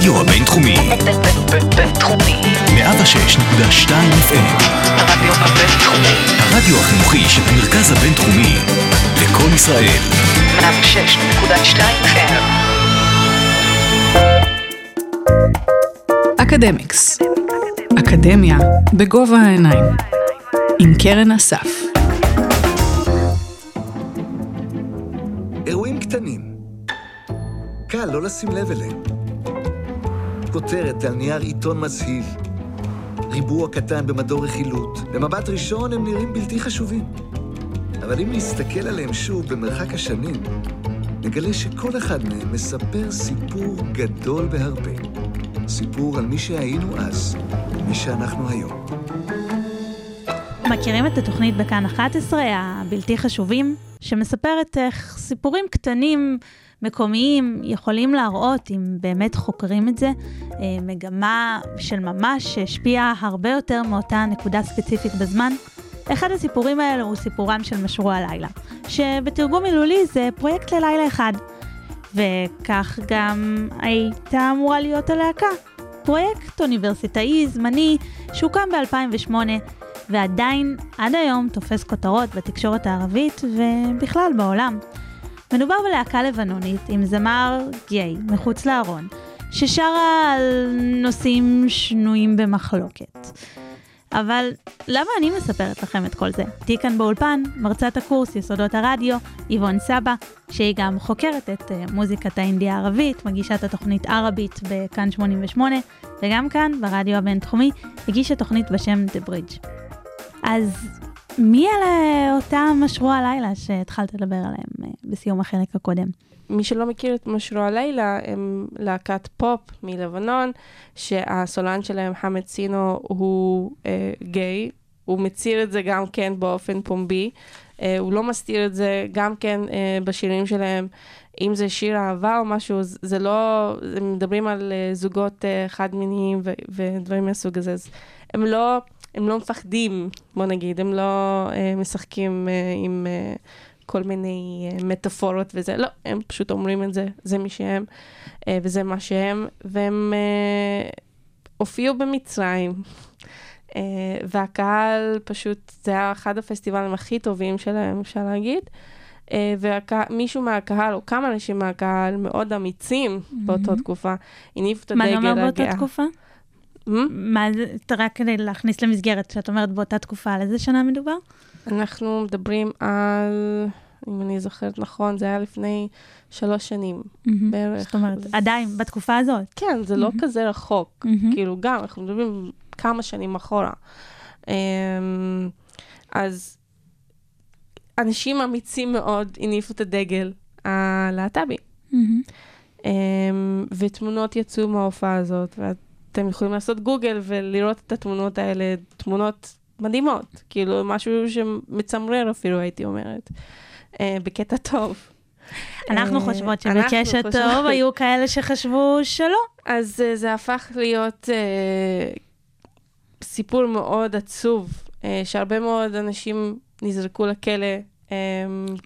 הרדיו הבינתחומי. בינתחומי. 106.2 FM. הרדיו הבינתחומי. הרדיו החינוכי של המרכז הבינתחומי. לקום ישראל. 106.2 FM. אקדמיקס. אקדמיה בגובה העיניים. עם קרן אסף. אירועים קטנים. קל לא לשים לב אליהם. כותרת על נייר עיתון מזהיב. ריבוע קטן במדור רכילות. במבט ראשון הם נראים בלתי חשובים. אבל אם נסתכל עליהם שוב במרחק השנים, נגלה שכל אחד מהם מספר סיפור גדול בהרבה. סיפור על מי שהיינו אז, ומי שאנחנו היום. מכירים את התוכנית בכאן 11, הבלתי חשובים, שמספרת איך סיפורים קטנים, מקומיים, יכולים להראות, אם באמת חוקרים את זה, אה, מגמה של ממש שהשפיעה הרבה יותר מאותה נקודה ספציפית בזמן. אחד הסיפורים האלה הוא סיפורם של משרו הלילה, שבתרגום מילולי זה פרויקט ללילה אחד. וכך גם הייתה אמורה להיות הלהקה. פרויקט אוניברסיטאי זמני שהוקם ב-2008 ועדיין עד היום תופס כותרות בתקשורת הערבית ובכלל בעולם. מדובר בלהקה לבנונית עם זמר גיי מחוץ לארון, ששרה על נושאים שנויים במחלוקת. אבל למה אני מספרת לכם את כל זה? איתי כאן באולפן, מרצת הקורס יסודות הרדיו, איבון סבא, שהיא גם חוקרת את uh, מוזיקת האינדיה הערבית, מגישת התוכנית ערבית בכאן 88, וגם כאן, ברדיו הבינתחומי, הגישה תוכנית בשם The Bridge. אז מי אלה אותם משרו הלילה שהתחלת לדבר עליהם uh, בסיום החלק הקודם? מי שלא מכיר את משרו הלילה, הם להקת פופ מלבנון, שהסולן שלהם, חמד סינו, הוא אה, גיי. הוא מצהיר את זה גם כן באופן פומבי. אה, הוא לא מסתיר את זה גם כן אה, בשירים שלהם. אם זה שיר אהבה או משהו, זה לא... הם מדברים על אה, זוגות אה, חד-מיניים ודברים מהסוג הזה. אז הם לא, הם לא מפחדים, בוא נגיד, הם לא אה, משחקים אה, עם... אה, כל מיני uh, מטאפורות וזה, לא, הם פשוט אומרים את זה, זה מי שהם, uh, וזה מה שהם, והם uh, הופיעו במצרים, uh, והקהל פשוט, זה היה אחד הפסטיבלים הכי טובים שלהם, אפשר להגיד. Uh, ומישהו מהקהל, או כמה אנשים מהקהל, מאוד אמיצים mm-hmm. באותה תקופה, הניף את הדגל הגאה. מה זה אומר באותה תקופה? מה זה, רק כדי להכניס למסגרת, שאת אומרת באותה תקופה, על איזה שנה מדובר? אנחנו מדברים על, אם אני זוכרת נכון, זה היה לפני שלוש שנים. בערך. זאת אומרת, עדיין, בתקופה הזאת. כן, זה לא. כזה רחוק. כאילו, גם, אנחנו מדברים כמה שנים אחורה. אמ, אז אנשים אמיצים מאוד הניפו את הדגל הלהט"בי. אמ, ותמונות יצאו מההופעה הזאת, ואתם יכולים לעשות גוגל ולראות את התמונות האלה, תמונות מדהימות, כאילו משהו שמצמרר אפילו, הייתי אומרת, אה, בקטע טוב. אנחנו אה, חושבות שבקשת חושבות- טוב היו כאלה שחשבו שלא. אז אה, זה הפך להיות אה, סיפור מאוד עצוב, אה, שהרבה מאוד אנשים נזרקו לכלא,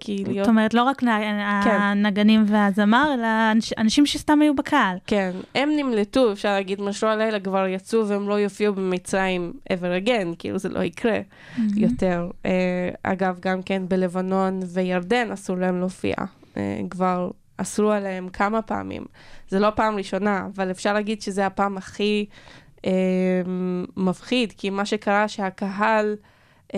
כי להיות... זאת אומרת, לא רק נ- הנגנים והזמר, אלא אנש- אנשים שסתם היו בקהל. כן, הם נמלטו, אפשר להגיד, משרו הלילה כבר יצאו והם לא יופיעו במצרים ever again, כאילו זה לא יקרה יותר. אה, אגב, גם כן בלבנון וירדן אסור להם להופיע. אה, כבר אסרו עליהם כמה פעמים. זה לא פעם ראשונה, אבל אפשר להגיד שזה הפעם הכי אה, מפחיד, כי מה שקרה שהקהל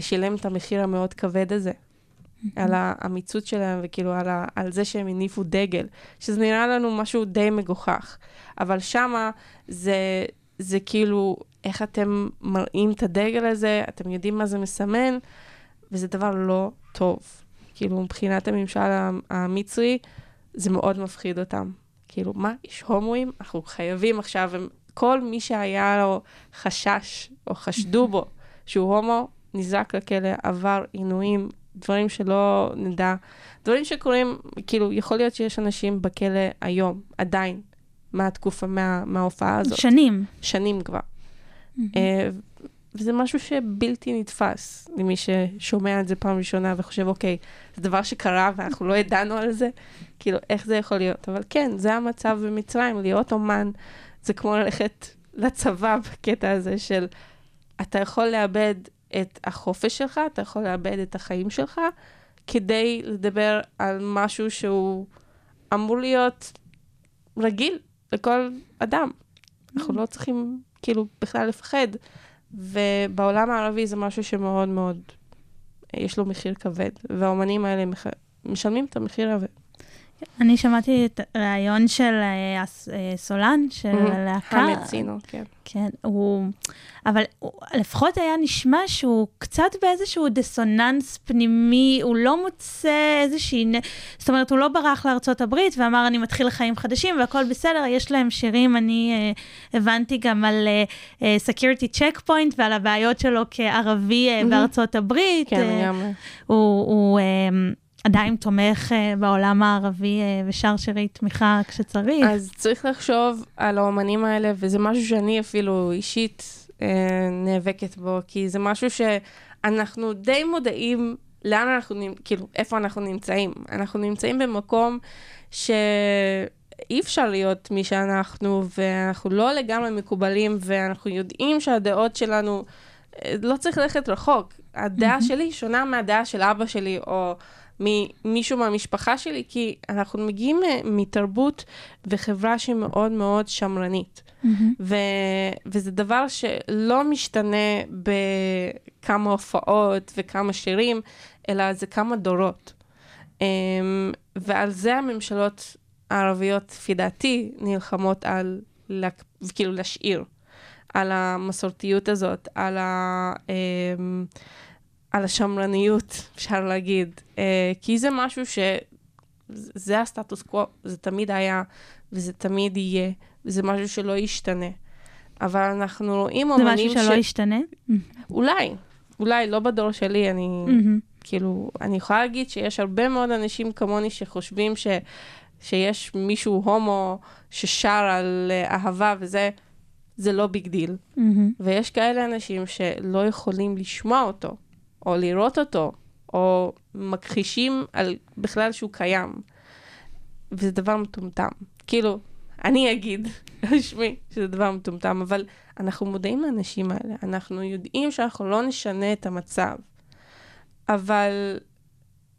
שילם את המחיר המאוד כבד הזה. על האמיצות שלהם וכאילו על, ה, על זה שהם הניפו דגל, שזה נראה לנו משהו די מגוחך. אבל שמה זה, זה כאילו, איך אתם מראים את הדגל הזה, אתם יודעים מה זה מסמן, וזה דבר לא טוב. כאילו, מבחינת הממשל המצרי, זה מאוד מפחיד אותם. כאילו, מה, יש הומואים? אנחנו חייבים עכשיו, הם, כל מי שהיה לו חשש, או חשדו בו שהוא הומו, נזרק לכלא, עבר עינויים, דברים שלא נדע, דברים שקורים, כאילו, יכול להיות שיש אנשים בכלא היום, עדיין, מהתקופה, מה, מההופעה הזאת. שנים. שנים כבר. אה, וזה משהו שבלתי נתפס למי ששומע את זה פעם ראשונה וחושב, אוקיי, זה דבר שקרה ואנחנו לא ידענו על זה, כאילו, איך זה יכול להיות? אבל כן, זה המצב במצרים, להיות אומן זה כמו ללכת לצבא בקטע הזה של אתה יכול לאבד את החופש שלך, אתה יכול לאבד את החיים שלך, כדי לדבר על משהו שהוא אמור להיות רגיל לכל אדם. אנחנו לא צריכים כאילו בכלל לפחד. ובעולם הערבי זה משהו שמאוד מאוד, יש לו מחיר כבד, והאומנים האלה מח... משלמים את המחיר הזה. אני שמעתי את הריאיון של אה, אה, סולן, של הלהקה. חמד סינו, כן. כן, הוא... אבל הוא, לפחות היה נשמע שהוא קצת באיזשהו דיסוננס פנימי, הוא לא מוצא איזושהי... זאת אומרת, הוא לא ברח לארצות הברית ואמר, אני מתחיל חיים חדשים והכל בסדר, יש להם שירים, אני אה, הבנתי גם על אה, אה, security checkpoint ועל הבעיות שלו כערבי אה. בארצות הברית. כן, לגמרי. הוא, הוא אה, עדיין תומך אה, בעולם הערבי אה, ושר שירי תמיכה כשצריך. אז צריך לחשוב על האומנים האלה, וזה משהו שאני אפילו אישית אה, נאבקת בו, כי זה משהו שאנחנו די מודעים לאן אנחנו, כאילו, איפה אנחנו נמצאים. אנחנו נמצאים במקום שאי אפשר להיות מי שאנחנו, ואנחנו לא לגמרי מקובלים, ואנחנו יודעים שהדעות שלנו, לא צריך ללכת רחוק. הדעה שלי שונה מהדעה של אבא שלי, או ממישהו מהמשפחה שלי, כי אנחנו מגיעים אה, מתרבות וחברה שהיא מאוד מאוד שמרנית. מהמם. ו... וזה דבר שלא משתנה בכמה הופעות וכמה שירים, אלא זה כמה דורות. Um, ועל זה הממשלות הערביות, לפי דעתי, נלחמות על, לה... כאילו, להשאיר. על המסורתיות הזאת, על, ה... על השמרניות, אפשר להגיד. Uh, כי זה משהו ש... זה הסטטוס קוו, זה תמיד היה, וזה תמיד יהיה. זה משהו שלא ישתנה. אבל אנחנו רואים זה אומנים משהו שלא ישתנה? אולי, אולי, לא בדור שלי, אני... מהמם. כאילו, אני יכולה להגיד שיש הרבה מאוד אנשים כמוני שחושבים ש... שיש מישהו הומו ששר על אה, אהבה וזה, זה לא big deal. מהמם. ויש כאלה אנשים שלא יכולים לשמוע אותו, או לראות אותו, או מכחישים על בכלל שהוא קיים. וזה דבר מטומטם. כאילו, אני אגיד בשמי שזה דבר מטומטם, אבל אנחנו מודעים לאנשים האלה, אנחנו יודעים שאנחנו לא נשנה את המצב. אבל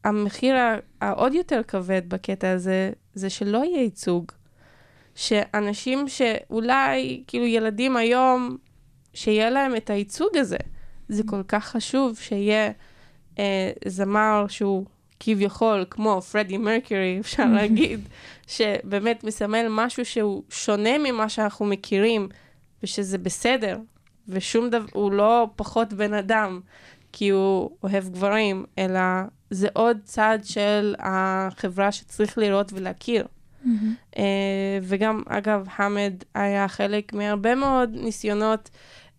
המחיר העוד יותר כבד בקטע הזה, זה שלא יהיה ייצוג. שאנשים שאולי, כאילו ילדים היום, שיהיה להם את הייצוג הזה. זה כל כך חשוב שיהיה אה, זמר שהוא כביכול כמו פרדי מרקורי, אפשר להגיד, שבאמת מסמל משהו שהוא שונה ממה שאנחנו מכירים, ושזה בסדר, ושום דבר, הוא לא פחות בן אדם, כי הוא אוהב גברים, אלא זה עוד צד של החברה שצריך לראות ולהכיר. מהמם. אה, וגם, אגב, חמד היה חלק מהרבה מאוד ניסיונות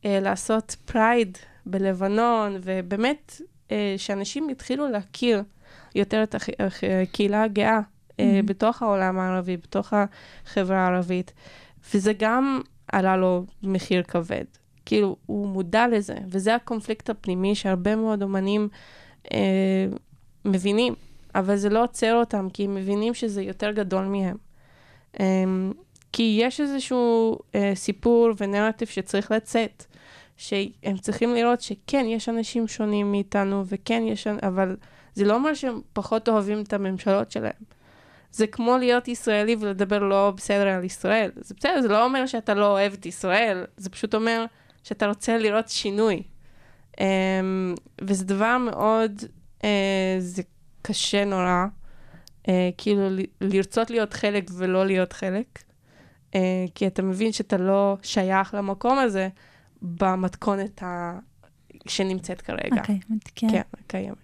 אה, לעשות Pride בלבנון, ובאמת, אה, שאנשים התחילו להכיר יותר את הח- הקהילה הגאה אה, אהמ. בתוך העולם הערבי, בתוך החברה הערבית, וזה גם עלה לו מחיר כבד. כאילו, הוא מודע לזה, וזה הקונפליקט הפנימי שהרבה מאוד אומנים אה, מבינים, אבל זה לא עוצר אותם, כי הם מבינים שזה יותר גדול מהם. Um, כי יש איזשהו uh, סיפור ונרטיב שצריך לצאת, שהם צריכים לראות שכן, יש אנשים שונים מאיתנו, וכן יש, אבל זה לא אומר שהם פחות אוהבים את הממשלות שלהם. זה כמו להיות ישראלי ולדבר לא בסדר על ישראל. זה בסדר, זה לא אומר שאתה לא אוהב את ישראל, זה פשוט אומר שאתה רוצה לראות שינוי. Um, וזה דבר מאוד, uh, זה קשה נורא. uh, כאילו לרצות להיות חלק ולא להיות חלק, uh, כי אתה מבין שאתה לא שייך למקום הזה במתכונת ה... שנמצאת כרגע. אוקיי, כן. כן, קיימת.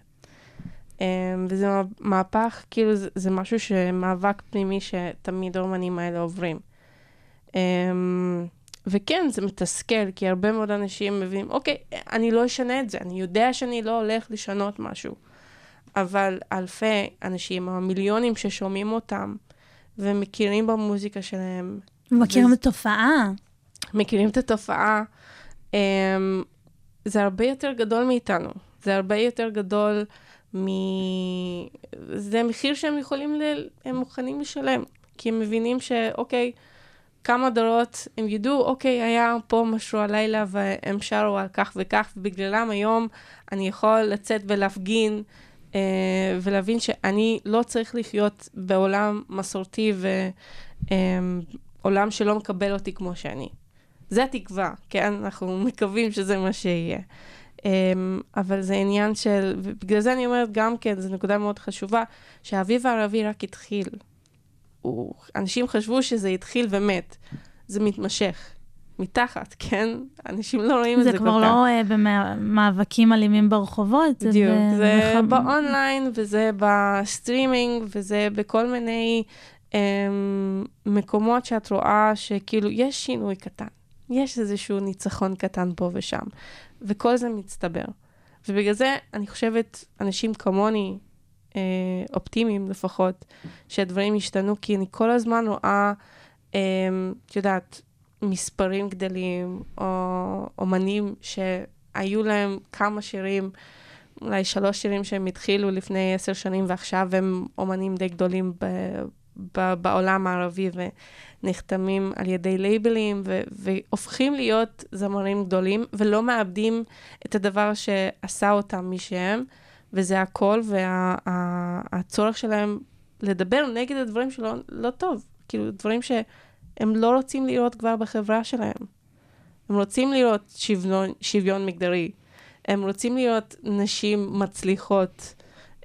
Um, וזה מה- מהפך, כאילו זה, זה משהו שמאבק פנימי שתמיד האומנים האלה עוברים. Um, וכן, זה מתסכל, כי הרבה מאוד אנשים מבינים, אוקיי, אני לא אשנה את זה, אני יודע שאני לא הולך לשנות משהו. אבל אלפי אנשים, או מיליונים ששומעים אותם, ומכירים במוזיקה שלהם, ומכירים וזה- את התופעה. מכירים את התופעה, זה הרבה יותר גדול מאיתנו. זה הרבה יותר גדול מ... זה מחיר שהם יכולים, ל... הם מוכנים לשלם. כי הם מבינים שאוקיי, כמה דורות הם ידעו, אוקיי, היה פה משהו הלילה והם שרו על כך וכך, ובגללם היום אני יכול לצאת ולהפגין אה, ולהבין שאני לא צריך לחיות בעולם מסורתי ועולם שלא מקבל אותי כמו שאני. זה התקווה, כן? אנחנו מקווים שזה מה שיהיה. Um, אבל זה עניין של, ובגלל זה אני אומרת גם כן, זו נקודה מאוד חשובה, שהאביב הערבי רק התחיל. הוא, אנשים חשבו שזה התחיל ומת. זה מתמשך. מתחת, כן? אנשים לא רואים את זה כל כך. זה כבר לא אה, במאבקים אלימים ברחובות. זה בדיוק, ב- זה בחב- באונליין, וזה בסטרימינג, וזה בכל מיני אמ, מקומות שאת רואה שכאילו יש שינוי קטן. יש איזשהו ניצחון קטן פה ושם, וכל זה מצטבר. ובגלל זה אני חושבת, אנשים כמוני, אה, אופטימיים לפחות, שהדברים ישתנו, כי אני כל הזמן רואה, אה, את יודעת, מספרים גדלים, או אומנים שהיו להם כמה שירים, אולי שלוש שירים שהם התחילו לפני עשר שנים, ועכשיו הם אומנים די גדולים ב, ב, בעולם הערבי, ונחתמים על ידי לייבלים, ו, והופכים להיות זמרים גדולים, ולא מאבדים את הדבר שעשה אותם מי שהם, וזה הקול והצורך שלהם לדבר נגד הדברים שלא לא טוב. כאילו, דברים שהם לא רוצים לראות כבר בחברה שלהם. הם רוצים לראות שוויון, שוויון מגדרי. הם רוצים להיות נשים מצליחות,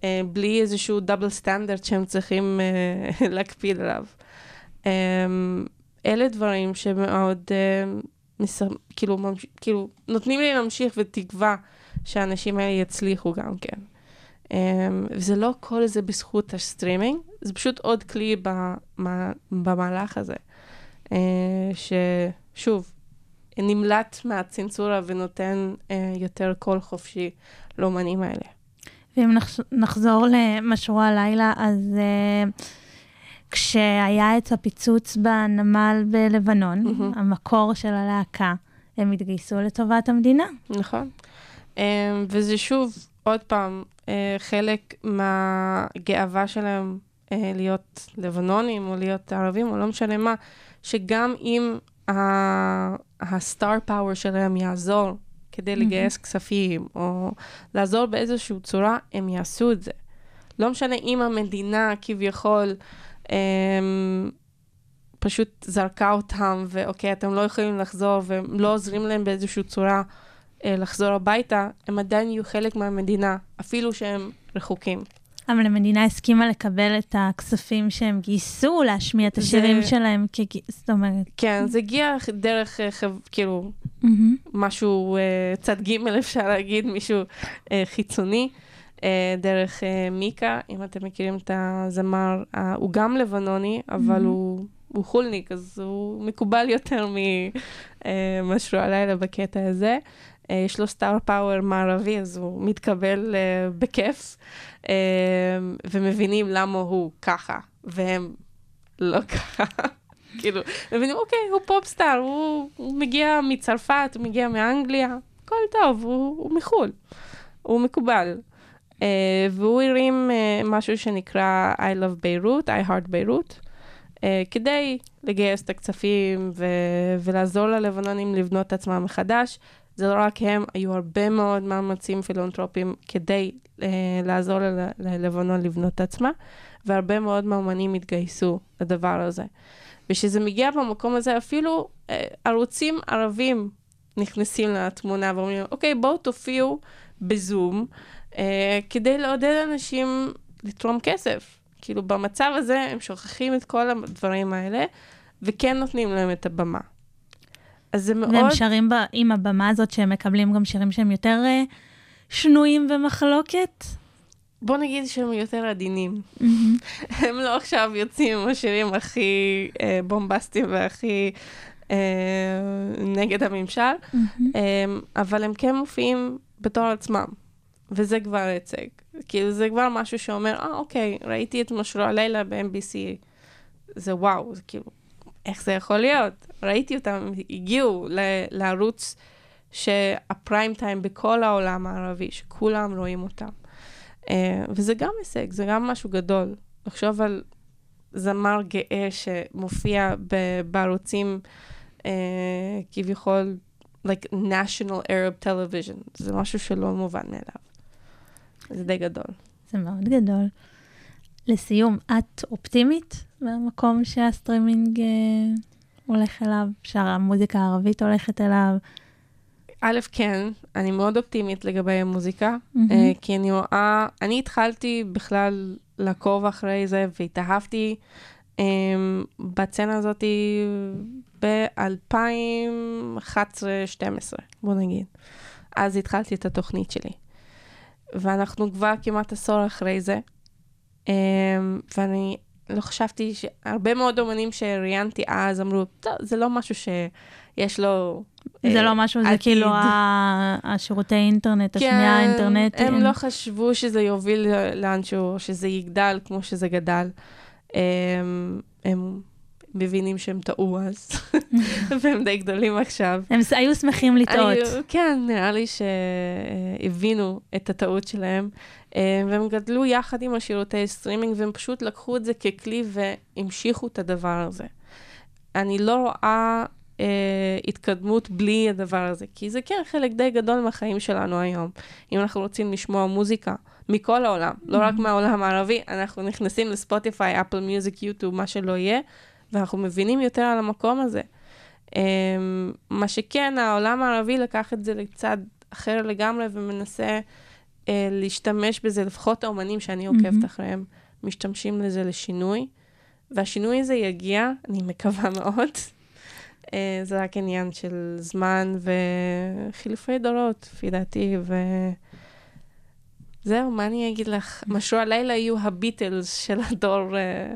אה, בלי איזשהו דאבל סטנדרט שהם צריכים אה, להקפיד עליו. אה, אלה דברים שמאוד, אה, מס, כאילו, ממש, כאילו, נותנים לי להמשיך ותקווה שהאנשים האלה יצליחו גם כן. אמ, וזה לא כל זה בזכות הסטרימינג, זה פשוט עוד כלי במה, במהלך הזה. אה, ששוב, נמלט מהצנזורה ונותן אה, יותר קול חופשי לאומנים האלה. ואם נחזור למשרוע לילה, אז אה, כשהיה את הפיצוץ בנמל בלבנון, מהמם. המקור של הלהקה, הם התגייסו לטובת המדינה. נכון. Um, וזה שוב, עוד פעם, uh, חלק מהגאווה שלהם uh, להיות לבנונים או להיות ערבים או לא משנה מה, שגם אם הסטאר פאוור שלהם יעזור כדי לגייס כספים או לעזור באיזושהי צורה, הם יעשו את זה. לא משנה אם המדינה כביכול פשוט זרקה אותם, ואוקיי, אתם לא יכולים לחזור, והם לא עוזרים להם באיזושהי צורה אה, לחזור הביתה, הם עדיין יהיו חלק מהמדינה, אפילו שהם רחוקים. אבל המדינה הסכימה לקבל את הכספים שהם גייסו להשמיע את זה- השירים שלהם, כ... זאת אומרת... כן, זה הגיע דרך, אה, כאילו, מהמם. משהו, אה, צד ג' אפשר להגיד, מישהו אה, חיצוני, דרך אה, מיקה, אם אתם מכירים את הזמר, אה, הוא גם לבנוני, אבל Mhm. הוא, הוא חולניק, אז הוא מקובל יותר ממשהו הלילה בקטע הזה. אה, יש לו סטאר פאוור מערבי, אז הוא מתקבל אה, בכיף, אה, ומבינים למה הוא ככה, והם לא ככה. כאילו, מבינים, אוקיי, הוא פופסטאר, הוא, הוא מגיע מצרפת, הוא מגיע מאנגליה, הכל טוב, הוא, הוא מחו"ל, הוא מקובל. Uh, והוא הרים uh, משהו שנקרא I Love Beirut, I Heart Beirut, uh, כדי לגייס את הכספים ו- ולעזור ללבנונים לבנות את עצמם מחדש. זה לא רק הם, היו הרבה מאוד מאמצים פילנטרופיים כדי uh, לעזור ל- ללבנון לבנות את עצמה, והרבה מאוד מאמנים התגייסו לדבר הזה. וכשזה מגיע במקום הזה, אפילו אה, ערוצים ערבים נכנסים לתמונה ואומרים, אוקיי, בואו תופיעו בזום, כדי לעודד אנשים לתרום כסף. כאילו, במצב הזה הם שוכחים את כל הדברים האלה, וכן נותנים להם את הבמה. אז זה מאוד... והם שרים ב... עם הבמה הזאת שהם מקבלים גם שירים שהם יותר אה, שנויים במחלוקת. בוא נגיד שהם יותר עדינים. הם לא עכשיו יוצאים עם השירים הכי אה, בומבסטיים והכי אה, נגד הממשל, אה, אבל הם כן מופיעים בתור עצמם, וזה כבר היצג. כאילו, זה כבר משהו שאומר, אה, אוקיי, ראיתי את משהו הלילה ב-MBC, זה וואו, זה כאילו, איך זה יכול להיות? ראיתי אותם, הגיעו ל- לערוץ שהפריים טיים בכל העולם הערבי, שכולם רואים אותם. אה, וזה גם הישג, זה גם משהו גדול. לחשוב על זמר גאה שמופיע ב- בערוצים אה, כביכול, like national Arab television. זה משהו שלא מובן מאליו. זה די גדול. זה מאוד גדול. לסיום, את אופטימית במקום שהסטרימינג אה, הולך אליו, שהמוזיקה הערבית הולכת אליו? א', כן, אני מאוד אופטימית לגבי המוזיקה. אה, כי אני רואה, אני התחלתי בכלל לעקוב אחרי זה והתאהבתי אה, בצנה הזאת ב-2011-2012, בוא נגיד. אז התחלתי את התוכנית שלי. ואנחנו כבר כמעט עשור אחרי זה, אה, ואני לא חשבתי שהרבה מאוד אומנים שראיינתי אז אמרו, טוב, זה לא משהו שיש לו... זה אה, לא משהו, זה עתיד." כאילו ה- השירותי אינטרנט, השמיעה האינטרנטית. כן, הם לא חשבו שזה יוביל לאנשהו, שזה יגדל כמו שזה גדל. הם, הם מבינים שהם טעו אז, והם די גדולים עכשיו. הם היו שמחים לטעות. כן, נראה לי שהבינו את הטעות שלהם, אה, והם גדלו יחד עם השירותי סטרימינג, והם פשוט לקחו את זה ככלי והמשיכו את הדבר הזה. אני לא רואה אה, התקדמות בלי הדבר הזה, כי זה כן חלק די גדול מהחיים שלנו היום. אם אנחנו רוצים לשמוע מוזיקה מכל העולם, לא רק מהעולם הערבי, אנחנו נכנסים לספוטיפיי, אפל מיוזיק, יוטיוב, מה שלא יהיה, ואנחנו מבינים יותר על המקום הזה. אמ, מה שכן, העולם הערבי לקח את זה לצד אחר לגמרי ומנסה uh, להשתמש בזה, לפחות האומנים שאני עוקבת מהמם. אחריהם, משתמשים לזה לשינוי, והשינוי הזה יגיע, אני מקווה מאוד. Uh, זה רק עניין של זמן וחילופי דורות, לפי דעתי, ו... זהו, מה אני אגיד לך? משהו הלילה יהיו הביטלס של הדור אה,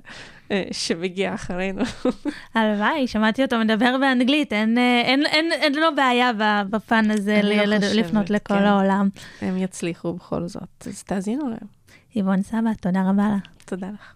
אה, שמגיע אחרינו. הלוואי, שמעתי אותו מדבר באנגלית, אין, אה, אין, אין, אין לו בעיה בפן הזה לא ל- חושבת, לפנות לכל כן. העולם. הם יצליחו בכל זאת, אז תאזינו להם. איבון סבא, תודה רבה לך. תודה לך.